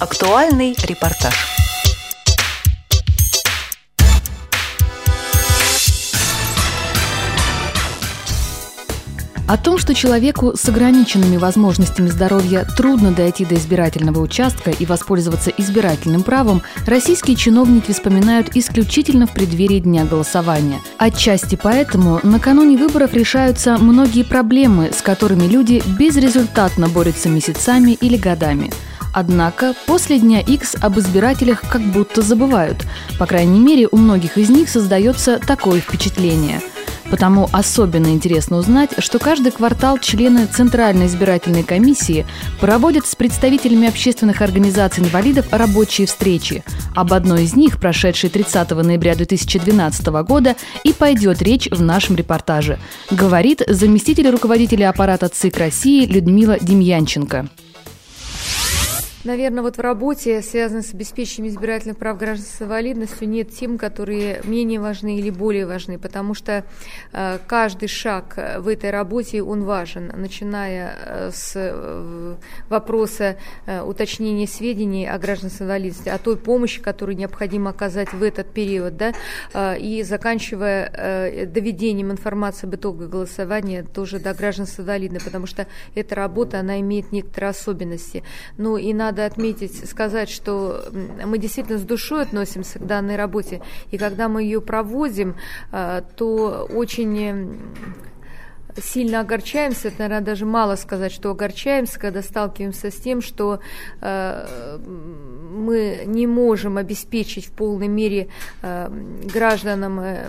Актуальный репортаж. О том, что человеку с ограниченными возможностями здоровья трудно дойти до избирательного участка и воспользоваться избирательным правом, российские чиновники вспоминают исключительно в преддверии дня голосования. Отчасти поэтому накануне выборов решаются многие проблемы, с которыми люди безрезультатно борются месяцами или годами. Однако после дня X об избирателях как будто забывают. По крайней мере, у многих из них создается такое впечатление – Потому особенно интересно узнать, что каждый квартал члены Центральной избирательной комиссии проводят с представителями общественных организаций инвалидов рабочие встречи. Об одной из них, прошедшей 30 ноября 2012 года, и пойдет речь в нашем репортаже. Говорит заместитель руководителя аппарата ЦИК России Людмила Демьянченко. Наверное, вот в работе, связанной с обеспечением избирательных прав граждан с инвалидностью, нет тем, которые менее важны или более важны, потому что э, каждый шаг в этой работе, он важен, начиная э, с э, вопроса э, уточнения сведений о гражданах с инвалидностью, о той помощи, которую необходимо оказать в этот период, да, э, и заканчивая э, доведением информации об итогах голосования тоже до граждан с инвалидностью, потому что эта работа, она имеет некоторые особенности. Ну и надо надо отметить, сказать, что мы действительно с душой относимся к данной работе, и когда мы ее проводим, э, то очень сильно огорчаемся, это, наверное, даже мало сказать, что огорчаемся, когда сталкиваемся с тем, что э, мы не можем обеспечить в полной мере э, гражданам э,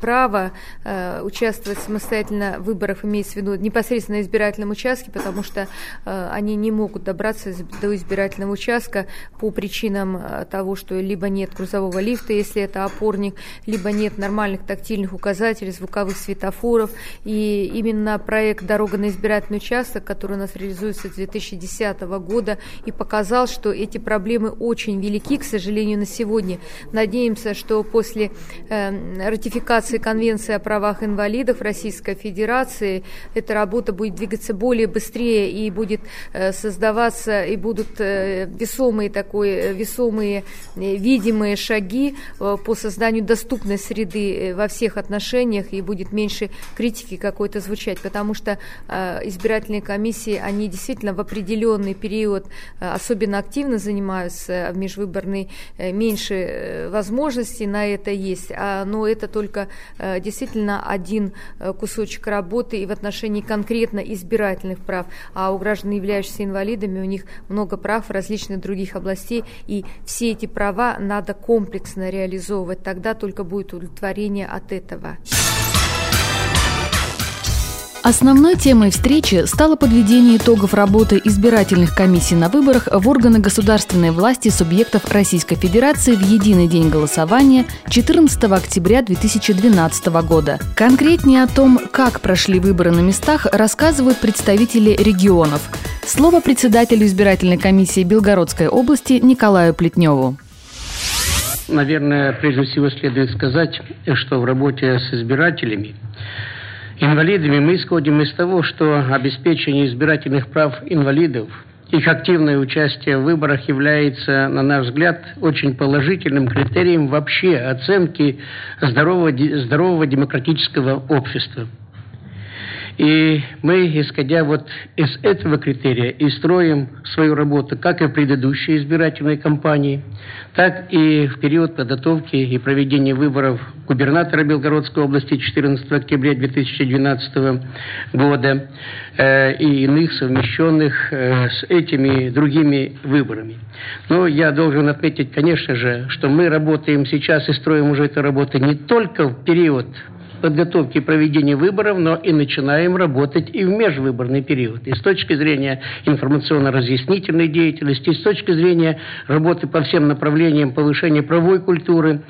право э, участвовать самостоятельно в выборах, имеется в виду непосредственно на избирательном участке, потому что э, они не могут добраться до избирательного участка по причинам э, того, что либо нет грузового лифта, если это опорник, либо нет нормальных тактильных указателей, звуковых светофоров, и именно проект «Дорога на избирательный участок», который у нас реализуется с 2010 года, и показал, что эти проблемы очень велики, к сожалению, на сегодня. Надеемся, что после э, ратификации Конвенции о правах инвалидов Российской Федерации. Эта работа будет двигаться более быстрее и будет э, создаваться, и будут э, весомые, такой, э, весомые видимые шаги по созданию доступной среды во всех отношениях, и будет меньше критики, какой-то звучать, потому что избирательные комиссии, они действительно в определенный период особенно активно занимаются а в межвыборный, меньше возможностей на это есть, а, но это только действительно один э, кусочек работы и в отношении конкретно избирательных прав, а у граждан, являющихся инвалидами, у них много прав в различных других областей, и все эти права надо комплексно реализовывать, тогда только будет удовлетворение от этого. Основной темой встречи стало подведение итогов работы избирательных комиссий на выборах в органы государственной власти субъектов Российской Федерации в единый день голосования 14 октября 2012 года. Конкретнее о том, как прошли выборы на местах, рассказывают представители регионов. Слово председателю избирательной комиссии Белгородской области Николаю Плетневу. Наверное, прежде всего следует сказать, что в работе с избирателями инвалидами, мы исходим из того, что обеспечение избирательных прав инвалидов, их активное участие в выборах является, на наш взгляд, очень положительным критерием вообще оценки здорового, здорового демократического общества. И мы, исходя вот из этого критерия, и строим свою работу как и в предыдущей избирательной кампании, так и в период подготовки и проведения выборов губернатора Белгородской области 14 октября 2012 года э, и иных совмещенных э, с этими другими выборами. Но я должен отметить, конечно же, что мы работаем сейчас и строим уже эту работу не только в период подготовки и проведения выборов, но и начинаем работать и в межвыборный период. И с точки зрения информационно-разъяснительной деятельности, и с точки зрения работы по всем направлениям повышения правовой культуры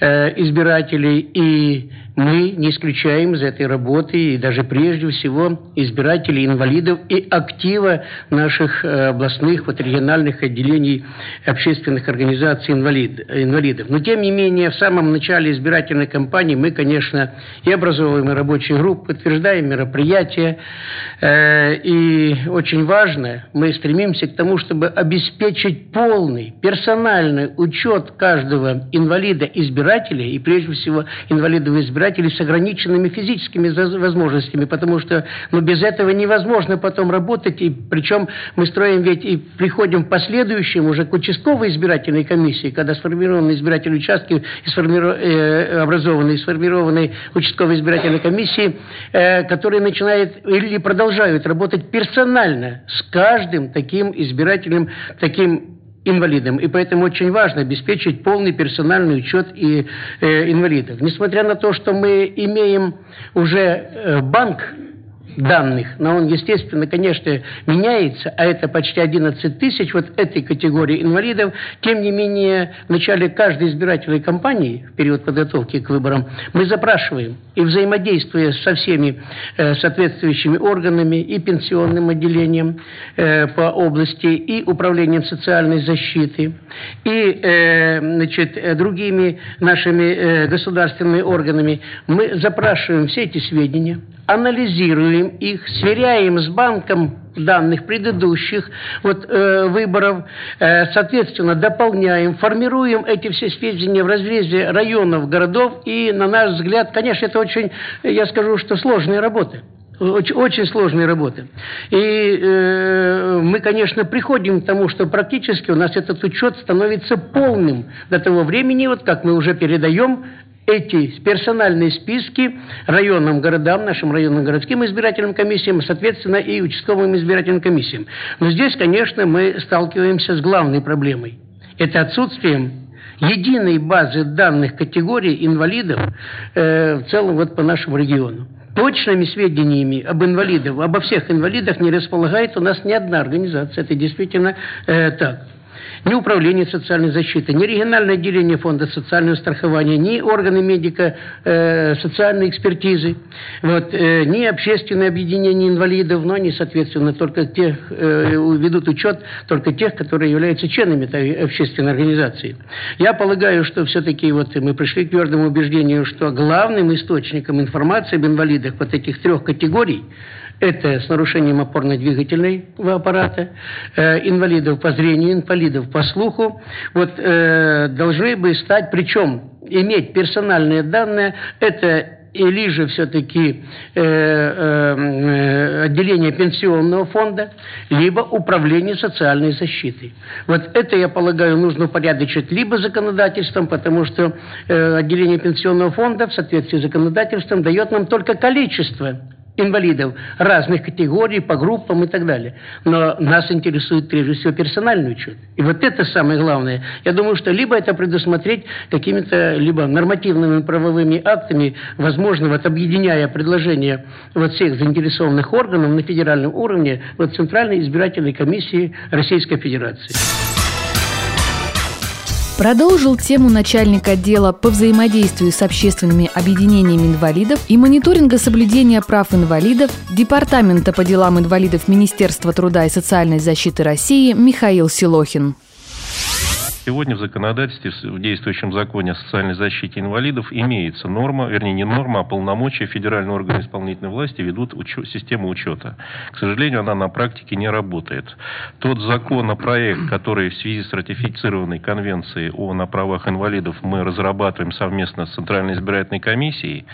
э, избирателей и мы не исключаем из этой работы и даже прежде всего избирателей инвалидов и актива наших э, областных, вот региональных отделений общественных организаций инвалид, инвалидов. Но тем не менее в самом начале избирательной кампании мы, конечно, и образовываем рабочие группы, утверждаем мероприятия. Э, и очень важно, мы стремимся к тому, чтобы обеспечить полный персональный учет каждого инвалида-избирателя и прежде всего инвалидов-избирателей с ограниченными физическими возможностями, потому что ну, без этого невозможно потом работать, и причем мы строим ведь и приходим в последующем уже к участковой избирательной комиссии, когда сформированы избирательные участки и сформиров... э, образованы и сформированы участковой избирательной комиссии, э, которые начинают или продолжают работать персонально с каждым таким избирателем, таким инвалидам. И поэтому очень важно обеспечить полный персональный учет и э, инвалидов. Несмотря на то, что мы имеем уже э, банк данных, но он, естественно, конечно, меняется, а это почти 11 тысяч вот этой категории инвалидов. Тем не менее, в начале каждой избирательной кампании, в период подготовки к выборам, мы запрашиваем и взаимодействуя со всеми э, соответствующими органами и пенсионным отделением э, по области, и управлением социальной защиты, и э, значит, э, другими нашими э, государственными органами, мы запрашиваем все эти сведения, анализируем их, сверяем с банком данных предыдущих вот, э, выборов, э, соответственно, дополняем, формируем эти все сведения в разрезе районов, городов, и, на наш взгляд, конечно, это очень, я скажу, что сложная работа. Очень, очень сложная работа. И э, мы, конечно, приходим к тому, что практически у нас этот учет становится полным до того времени, вот как мы уже передаем эти персональные списки районным городам, нашим районным городским избирательным комиссиям, соответственно, и участковым избирательным комиссиям. Но здесь, конечно, мы сталкиваемся с главной проблемой. Это отсутствием единой базы данных категорий инвалидов э, в целом вот по нашему региону. Точными сведениями об инвалидах, обо всех инвалидах не располагает у нас ни одна организация. Это действительно э, так ни Управление социальной защиты, ни региональное отделение фонда социального страхования, ни органы медико-социальной э, экспертизы, вот, э, ни общественное объединение инвалидов, но они, соответственно, только тех, э, ведут учет только тех, которые являются членами этой общественной организации. Я полагаю, что все-таки вот мы пришли к твердому убеждению, что главным источником информации об инвалидах вот этих трех категорий это с нарушением опорно-двигательного аппарата, э, инвалидов по зрению, инвалидов по слуху, вот, э, должны бы стать, причем иметь персональные данные, это или же все-таки э, э, отделение пенсионного фонда, либо управление социальной защитой. Вот это, я полагаю, нужно упорядочить либо законодательством, потому что э, отделение пенсионного фонда в соответствии с законодательством дает нам только количество инвалидов разных категорий, по группам и так далее. Но нас интересует прежде всего персональный учет. И вот это самое главное. Я думаю, что либо это предусмотреть какими-то либо нормативными правовыми актами, возможно, вот объединяя предложения вот всех заинтересованных органов на федеральном уровне, вот Центральной избирательной комиссии Российской Федерации. Продолжил тему начальник отдела по взаимодействию с общественными объединениями инвалидов и мониторинга соблюдения прав инвалидов Департамента по делам инвалидов Министерства труда и социальной защиты России Михаил Силохин. Сегодня в законодательстве, в действующем законе о социальной защите инвалидов имеется норма, вернее не норма, а полномочия федерального органа исполнительной власти ведут учет, систему учета. К сожалению, она на практике не работает. Тот законопроект, который в связи с ратифицированной конвенцией о на правах инвалидов мы разрабатываем совместно с Центральной избирательной комиссией,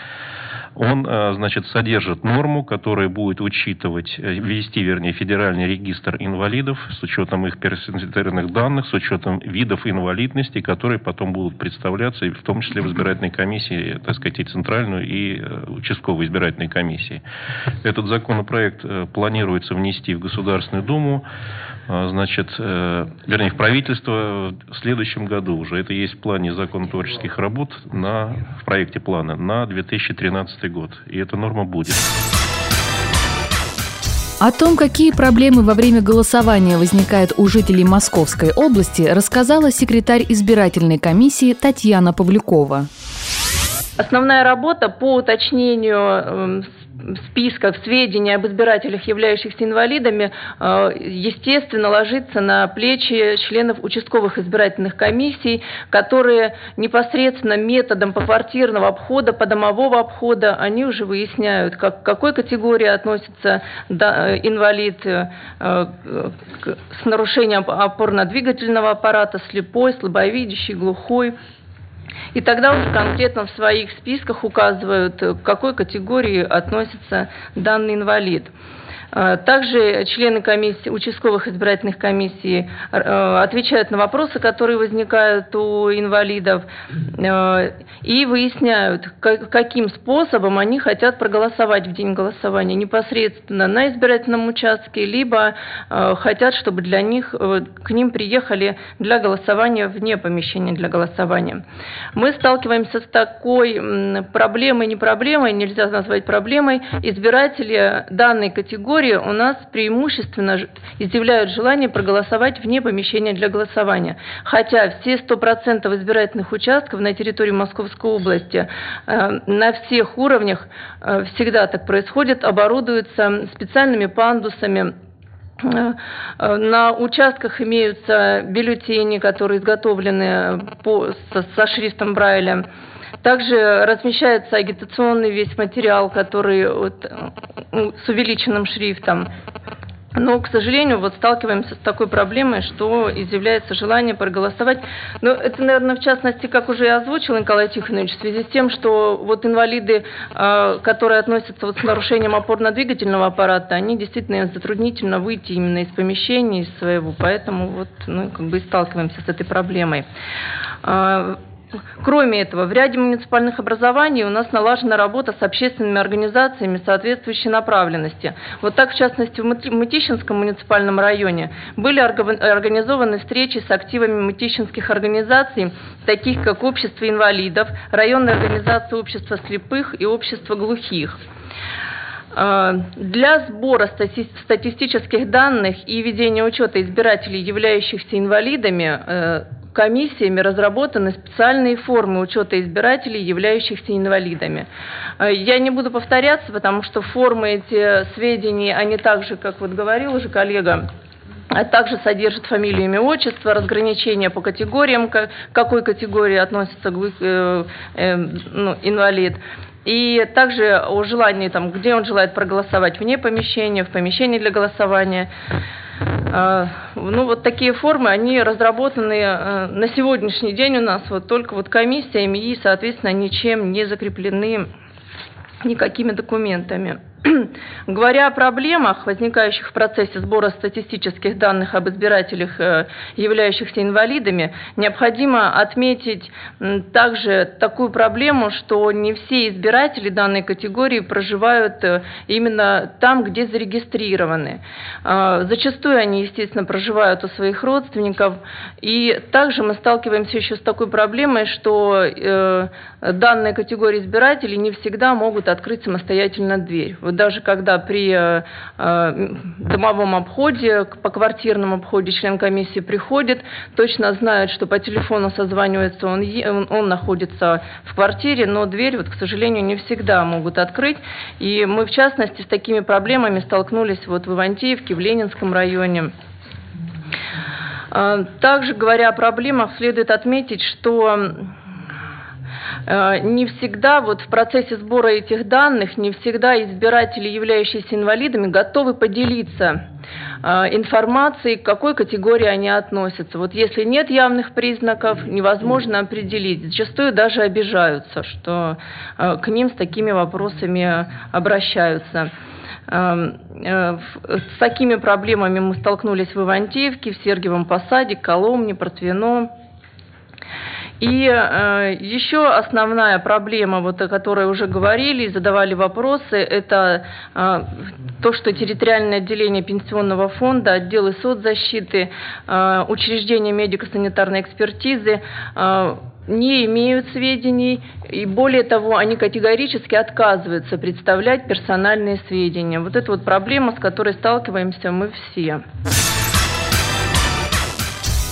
он, э, значит, содержит норму, которая будет учитывать, э, вести, вернее, федеральный регистр инвалидов с учетом их персональных данных, с учетом видов инвалидности, которые потом будут представляться, в том числе в избирательной комиссии, так сказать, и центральную, и э, участковой избирательной комиссии. Этот законопроект планируется внести в Государственную Думу а, значит, э, вернее, в правительство в следующем году уже. Это есть в плане законотворческих работ на, в проекте плана на 2013 год. И эта норма будет. О том, какие проблемы во время голосования возникают у жителей Московской области, рассказала секретарь избирательной комиссии Татьяна Павлюкова. Основная работа по уточнению эм, списках сведения об избирателях, являющихся инвалидами, э, естественно, ложится на плечи членов участковых избирательных комиссий, которые непосредственно методом поквартирного обхода, подомового обхода, они уже выясняют, к какой категории относится инвалид с нарушением опорно-двигательного аппарата, слепой, слабовидящий, глухой. И тогда уже конкретно в своих списках указывают, к какой категории относится данный инвалид. А, также члены комиссии, участковых избирательных комиссий э, отвечают на вопросы, которые возникают у инвалидов, э, и выясняют, каким способом они хотят проголосовать в день голосования непосредственно на избирательном участке, либо э, хотят, чтобы для них, к ним приехали для голосования вне помещения для голосования. Мы сталкиваемся с такой проблемой, не проблемой, нельзя назвать проблемой, избиратели данной категории категории у нас преимущественно изъявляют желание проголосовать вне помещения для голосования. Хотя все 100% избирательных участков на территории Московской области э, на всех уровнях э, всегда так происходит, оборудуются специальными пандусами, э, на участках имеются бюллетени, которые изготовлены по, со, со шрифтом Брайля. Также размещается агитационный весь материал, который вот, с увеличенным шрифтом. Но, к сожалению, вот сталкиваемся с такой проблемой, что изъявляется желание проголосовать. Но это, наверное, в частности, как уже и озвучил Николай Тихонович, в связи с тем, что вот инвалиды, а, которые относятся вот с нарушением опорно-двигательного аппарата, они действительно затруднительно выйти именно из помещения, из своего, поэтому вот, ну, как бы и сталкиваемся с этой проблемой. Кроме этого, в ряде муниципальных образований у нас налажена работа с общественными организациями соответствующей направленности. Вот так, в частности, в Мытищинском муниципальном районе были организованы встречи с активами мытищинских организаций, таких как Общество инвалидов, Районная организация общества слепых и Общество глухих. А, для сбора статистических данных и ведения учета избирателей, являющихся инвалидами, э, комиссиями разработаны специальные формы учета избирателей, являющихся инвалидами. Э, я не буду повторяться, потому что формы эти сведений, они также, как вот говорил уже коллега, а также содержит фамилию, имя, отчество, разграничение по категориям, к какой категории относится э, э, ну, инвалид. И также о желании, там, где он желает проголосовать, вне помещения, в помещении для голосования. А, ну, вот такие формы, они разработаны э, на сегодняшний день у нас вот только вот комиссиями и, соответственно, ничем не закреплены никакими документами. Говоря о проблемах, возникающих в процессе сбора статистических данных об избирателях, э, являющихся инвалидами, необходимо отметить также такую проблему, что не все избиратели данной категории проживают э, именно там, где зарегистрированы. А, зачастую они, естественно, проживают у своих родственников. И также мы сталкиваемся еще с такой проблемой, что э, данные категории избирателей не всегда могут открыть самостоятельно дверь. Даже когда при э, э, домовом обходе, по квартирному обходе член комиссии приходит, точно знает, что по телефону созванивается, он, он, он находится в квартире, но дверь, вот, к сожалению, не всегда могут открыть. И мы, в частности, с такими проблемами столкнулись вот в Ивантеевке, в Ленинском районе. Э, также, говоря о проблемах, следует отметить, что не всегда вот в процессе сбора этих данных, не всегда избиратели, являющиеся инвалидами, готовы поделиться э, информацией, к какой категории они относятся. Вот если нет явных признаков, невозможно определить. Зачастую даже обижаются, что э, к ним с такими вопросами обращаются. С такими проблемами мы столкнулись в Ивантеевке, в Сергиевом Посаде, Коломне, Протвино. И э, еще основная проблема, вот, о которой уже говорили и задавали вопросы, это э, то, что территориальное отделение пенсионного фонда, отделы соцзащиты, э, учреждения медико-санитарной экспертизы э, не имеют сведений, и более того, они категорически отказываются представлять персональные сведения. Вот это вот проблема, с которой сталкиваемся мы все.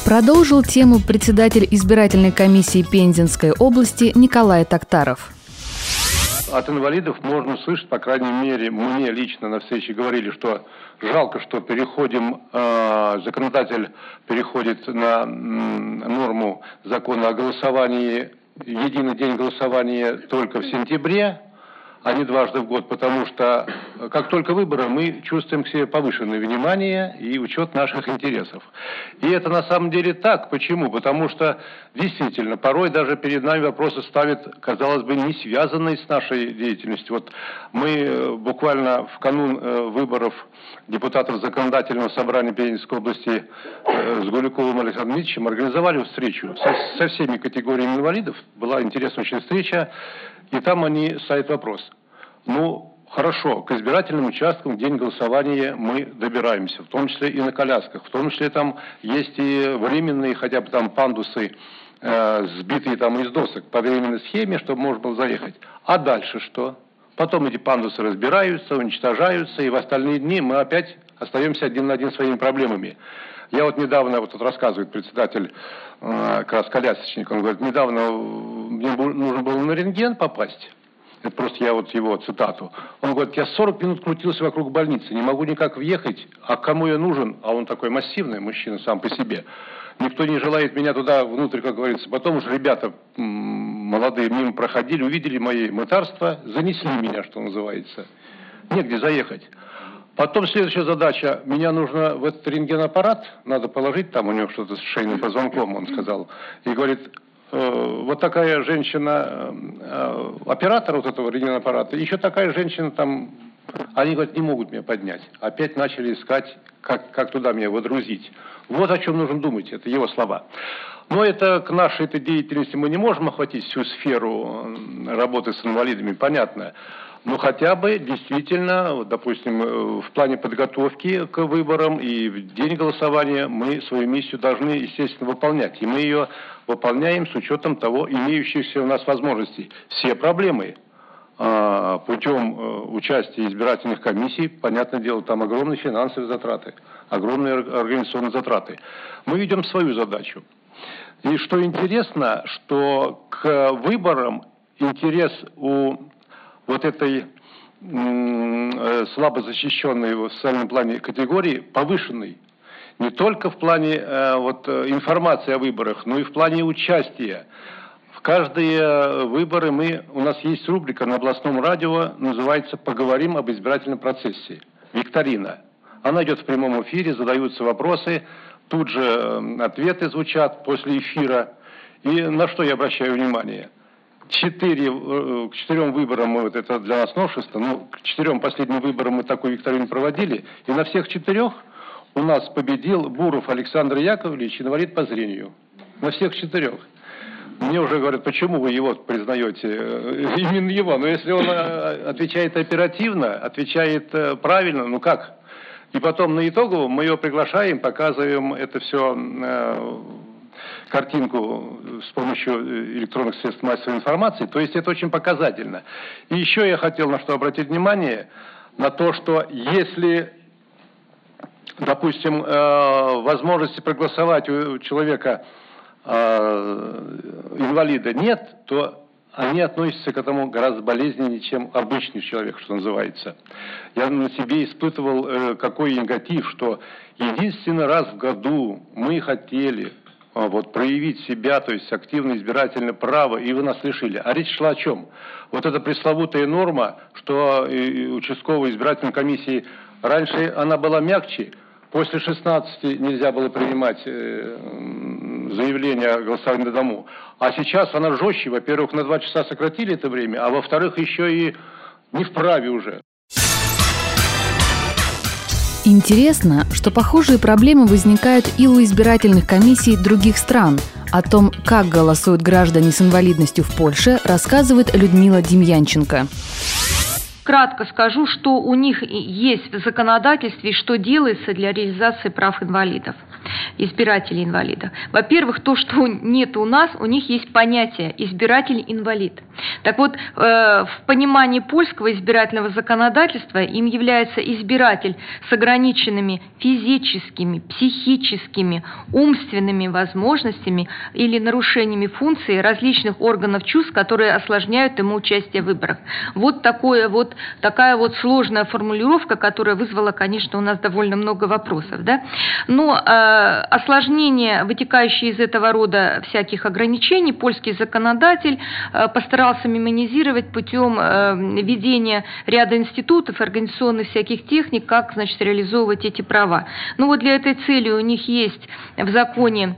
Продолжил тему председатель избирательной комиссии Пензенской области Николай Токтаров. от инвалидов можно услышать, по крайней мере, мне лично на встрече говорили, что жалко, что переходим, э, законодатель переходит на норму закона о голосовании, единый день голосования только в сентябре, а не дважды в год, потому что э, как только выборы, мы чувствуем к себе повышенное внимание и учет наших интересов. И это на самом деле так. Почему? Потому что действительно, порой даже перед нами вопросы ставят, казалось бы, не связанные с нашей деятельностью. Вот мы э, буквально в канун э, выборов депутатов законодательного собрания Пензенской области с Гуликовым Александром Ильичем организовали встречу со, со всеми категориями инвалидов. Была интересная очень встреча. И там они ставят вопрос. Ну, хорошо, к избирательным участкам в день голосования мы добираемся, в том числе и на колясках, в том числе там есть и временные хотя бы там пандусы, э, сбитые там из досок по временной схеме, чтобы можно было заехать. А дальше что? Потом эти пандусы разбираются, уничтожаются, и в остальные дни мы опять остаемся один на один своими проблемами. Я вот недавно, вот тут рассказывает председатель э, как раз колясочник, он говорит, недавно мне нужно было на рентген попасть. Это просто я вот его цитату. Он говорит, я 40 минут крутился вокруг больницы, не могу никак въехать, а кому я нужен? А он такой массивный мужчина сам по себе. Никто не желает меня туда внутрь, как говорится. Потом уже ребята молодые мимо проходили, увидели мои мытарства, занесли меня, что называется. Негде заехать. Потом следующая задача. Меня нужно в этот рентгенаппарат, надо положить, там у него что-то с шейным позвонком, он сказал. И говорит, э, вот такая женщина, э, оператор вот этого рентгенаппарата, еще такая женщина там, они, говорят, не могут меня поднять. Опять начали искать, как, как туда меня выдрузить. Вот о чем нужно думать, это его слова. Но это к нашей этой деятельности мы не можем охватить всю сферу работы с инвалидами, понятно ну хотя бы действительно, допустим, э, в плане подготовки к выборам и в день голосования мы свою миссию должны, естественно, выполнять. И мы ее выполняем с учетом того, имеющихся у нас возможностей. Все проблемы а, путем э, участия избирательных комиссий, понятное дело, там огромные финансовые затраты, огромные организационные затраты. Мы ведем свою задачу. И что интересно, что к выборам интерес у вот этой э, слабо защищенной в социальном плане категории повышенный. Не только в плане э, вот, э, информации о выборах, но и в плане участия. В каждые выборы мы, у нас есть рубрика на областном радио, называется «Поговорим об избирательном процессе». Викторина. Она идет в прямом эфире, задаются вопросы, тут же ответы звучат после эфира. И на что я обращаю внимание – четыре, э, к четырем выборам, вот это для нас новшество, ну, к четырем последним выборам мы такую викторину проводили, и на всех четырех у нас победил Буров Александр Яковлевич, инвалид по зрению. На всех четырех. Мне уже говорят, почему вы его признаете, э, именно его. Но если он э, отвечает оперативно, отвечает правильно, ну как? И потом на итоговом мы его приглашаем, показываем это все картинку с помощью э, электронных средств массовой информации. То есть это очень показательно. И еще я хотел на что обратить внимание, на то, что если, допустим, э, возможности проголосовать у человека э, инвалида нет, то они относятся к этому гораздо болезненнее, чем обычный человек, что называется. Я на себе испытывал какой негатив, что единственный раз в году мы хотели вот, проявить себя, то есть активное избирательное право, и вы нас лишили. А речь шла о чем? Вот эта пресловутая норма, что участковой избирательной комиссии раньше она была мягче, после 16 нельзя было принимать э, заявление о голосовании на дому, а сейчас она жестче, во-первых, на два часа сократили это время, а во-вторых, еще и не вправе уже. Интересно, что похожие проблемы возникают и у избирательных комиссий других стран. О том, как голосуют граждане с инвалидностью в Польше, рассказывает Людмила Демьянченко. кратко скажу, что у них есть в законодательстве что делается для реализации прав инвалидов избирателей инвалидов. Во-первых, то, что нет у нас, у них есть понятие избиратель-инвалид. Так вот, э, в понимании польского избирательного законодательства им является избиратель с ограниченными физическими, психическими, умственными возможностями или нарушениями функций различных органов чувств, которые осложняют ему участие в выборах. Вот, такое вот такая вот сложная формулировка, которая вызвала, конечно, у нас довольно много вопросов. Да? Но э, осложнения, вытекающие из этого рода всяких ограничений, польский законодатель э, постарался мимонизировать путем э, введения ряда институтов, организационных всяких техник, как значит, реализовывать эти права. Ну вот для этой цели у них есть в законе Э,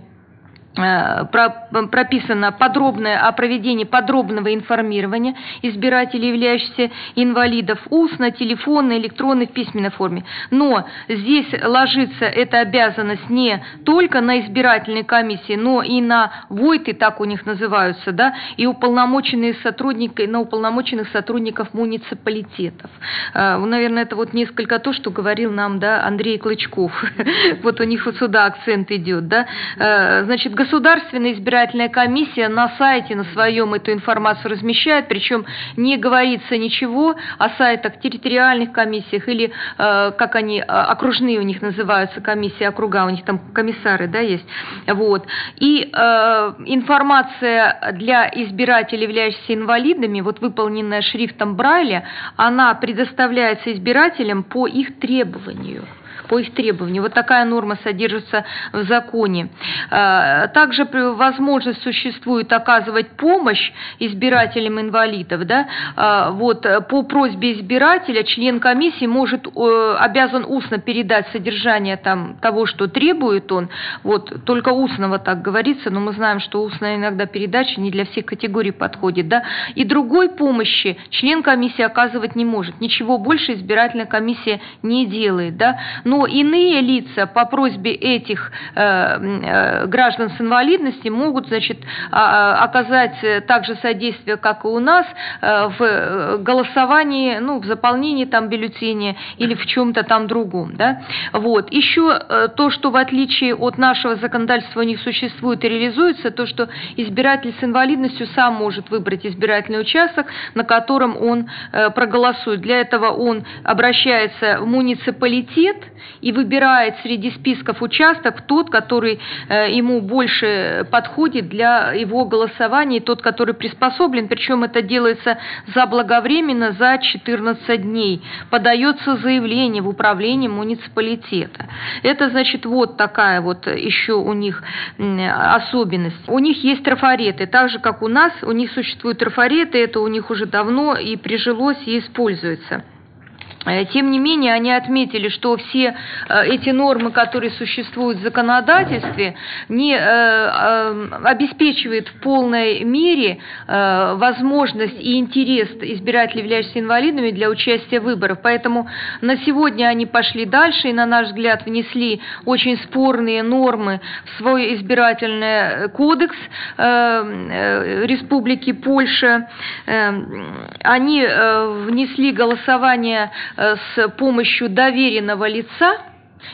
прописано подробное о проведении подробного информирования избирателей, являющихся инвалидов, устно, телефонно, электронной, в письменной форме. Но здесь ложится эта обязанность не только на избирательной комиссии, но и на ВОЙТы, так у них называются, да, и уполномоченные сотрудники, на уполномоченных сотрудников муниципалитетов. Э, наверное, это вот несколько то, что говорил нам, да, Андрей Клычков. Вот у них вот сюда акцент идет, да. Э, значит, Государственная избирательная комиссия на сайте на своем эту информацию размещает, причем не говорится ничего о сайтах территориальных комиссиях или, э, как они, э, окружные у них называются комиссии, округа, у них там комиссары, да, есть. Вот. И э, информация для избирателей, являющихся инвалидами, вот выполненная шрифтом Брайля, она предоставляется избирателям по их требованию по их требованию. Вот такая норма содержится в законе. А, также возможность существует оказывать помощь избирателям инвалидов. Да? А, вот, по просьбе избирателя член комиссии может, обязан устно передать содержание там, того, что требует он. Вот, только устного так говорится, но мы знаем, что устная иногда передача не для всех категорий подходит. Да? И другой помощи член комиссии оказывать не может. Ничего больше избирательная комиссия не делает. Да? Но но иные лица по просьбе этих э, э, граждан с инвалидностью могут, значит, а, а, оказать также содействие, как и у нас, э, в голосовании, ну, в заполнении там бюллетеня или в чем-то там другом, да. Вот. Еще то, что в отличие от нашего законодательства у них существует и реализуется, то, что избиратель с инвалидностью сам может выбрать избирательный участок, на котором он проголосует. Для этого он обращается в муниципалитет, и выбирает среди списков участок тот, который э, ему больше подходит для его голосования, тот, который приспособлен, причем это делается заблаговременно за 14 дней. Подается заявление в управление муниципалитета. Это значит вот такая вот еще у них особенность. У них есть трафареты, так же как у нас, у них существуют трафареты, это у них уже давно и прижилось и используется. Э, тем не менее, они отметили, что все э, эти нормы, которые существуют в законодательстве, не э, обеспечивают в полной мере возможность и интерес избирателей, являющихся инвалидами, для участия в выборах. Поэтому на сегодня они пошли дальше и, на наш взгляд, внесли очень спорные нормы в свой избирательный кодекс Республики Польша. Они внесли голосование с помощью доверенного лица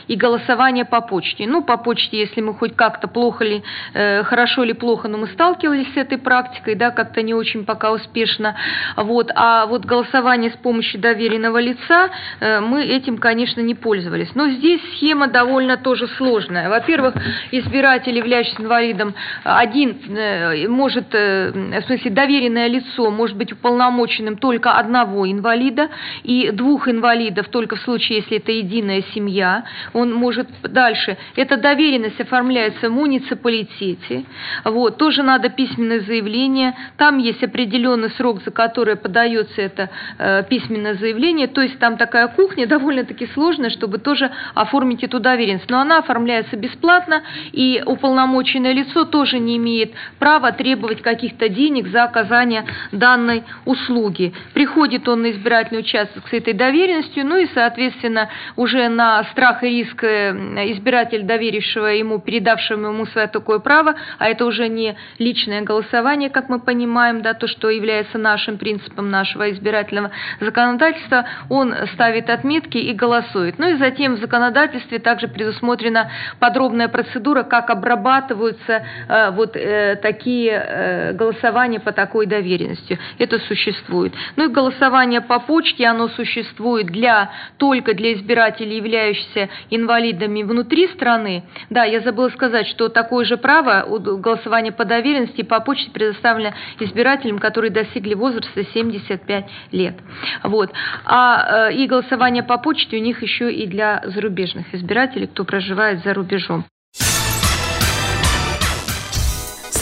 и голосование по почте. Ну, по почте, если мы хоть как-то плохо ли, э, хорошо ли плохо, но мы сталкивались с этой практикой, да, как-то не очень пока успешно. Вот. А вот голосование с помощью доверенного лица, э, мы этим, конечно, не пользовались. Но здесь схема довольно тоже сложная. Во-первых, избиратель, являющийся инвалидом, один э, может, э, в смысле, доверенное лицо может быть уполномоченным только одного инвалида и двух инвалидов только в случае, если это единая семья он может дальше. Эта доверенность оформляется в муниципалитете, вот, тоже надо письменное заявление, там есть определенный срок, за который подается это э, письменное заявление, то есть там такая кухня довольно-таки сложная, чтобы тоже оформить эту доверенность, но она оформляется бесплатно, и уполномоченное лицо тоже не имеет права требовать каких-то денег за оказание данной услуги. Приходит он на избирательный участок с этой доверенностью, ну и, соответственно, уже на страх и риск избирателя, доверившего ему, передавшего ему свое такое право, а это уже не личное голосование, как мы понимаем, да, то, что является нашим принципом нашего избирательного законодательства, он ставит отметки и голосует. Ну и затем в законодательстве также предусмотрена подробная процедура, как обрабатываются э, вот э, такие э, голосования по такой доверенности. Это существует. Ну и голосование по почте, оно существует для, только для избирателей, являющихся инвалидами внутри страны. Да, я забыла сказать, что такое же право голосования по доверенности по почте предоставлено избирателям, которые достигли возраста 75 лет. Вот. А и голосование по почте у них еще и для зарубежных избирателей, кто проживает за рубежом.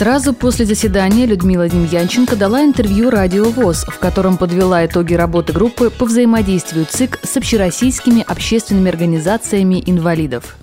Сразу после заседания Людмила Демьянченко дала интервью «Радио ВОЗ», в котором подвела итоги работы группы по взаимодействию ЦИК с общероссийскими общественными организациями инвалидов.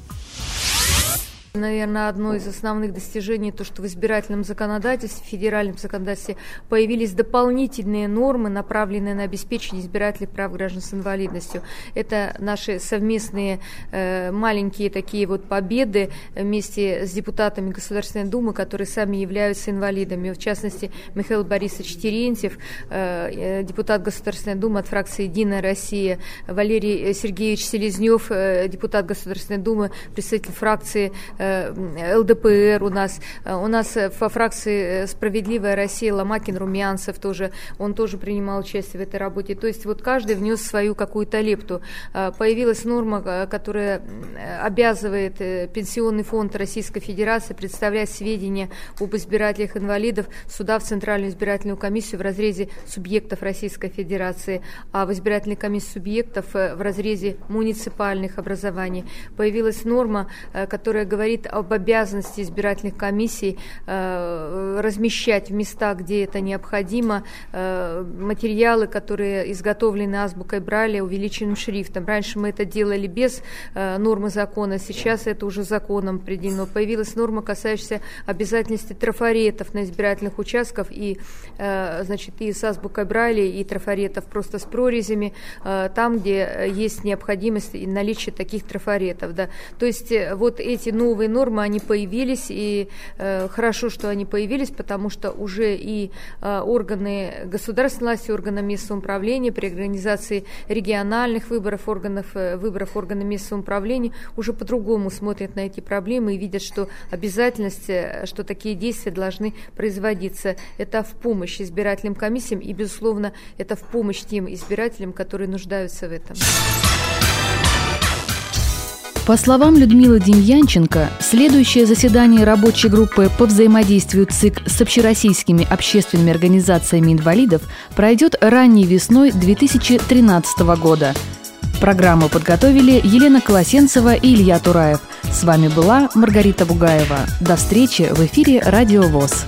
Наверное, одно из основных достижений то, что в избирательном законодательстве, в федеральном законодательстве появились дополнительные нормы, направленные на обеспечение избирательных прав граждан с инвалидностью. Это наши совместные э, маленькие такие вот победы вместе с депутатами Государственной Думы, которые сами являются инвалидами. В частности, Михаил Борисович Терентьев, э, э депутат Государственной Думы от фракции «Единая Россия», Валерий Сергеевич Селезнев, э, депутат Государственной Думы, представитель фракции Э, ЛДПР у нас, э, у нас во фракции «Справедливая Россия» Ломакин Румянцев тоже, он тоже принимал участие в этой работе. То есть вот каждый внес свою какую-то лепту. Э, появилась норма, которая обязывает Пенсионный фонд Российской Федерации представлять сведения об избирателях инвалидов суда в Центральную избирательную комиссию в разрезе субъектов Российской Федерации, а в избирательной комиссии субъектов в разрезе муниципальных образований. Появилась норма, которая говорит говорит об обязанности избирательных комиссий э, размещать в местах, где это необходимо, э, материалы, которые изготовлены азбукой Брайля увеличенным шрифтом. Раньше мы это делали без э, нормы закона, сейчас это уже законом определено. Появилась норма, касающаяся обязательности трафаретов на избирательных участках и, значит, и с азбукой Брайля, и трафаретов просто с прорезями, там, где есть необходимость и наличие таких трафаретов. Да. То есть вот эти новые новые нормы, они появились, и э, хорошо, что они появились, потому что уже и э, органы государственной власти, органы местного управления при организации региональных выборов, органов, э, выборов органов местного управления уже по-другому смотрят на эти проблемы и видят, что обязательность, э, что такие действия должны производиться. Это в помощь избирательным комиссиям и, безусловно, это в помощь тем избирателям, которые нуждаются в этом. По словам Людмилы Демьянченко, следующее заседание рабочей группы по взаимодействию ЦИК с общероссийскими общественными организациями инвалидов пройдет ранней весной 2013 года. Программу подготовили Елена Колосенцева и Илья Тураев. С вами была Маргарита Бугаева. До встречи в эфире «Радио ВОЗ».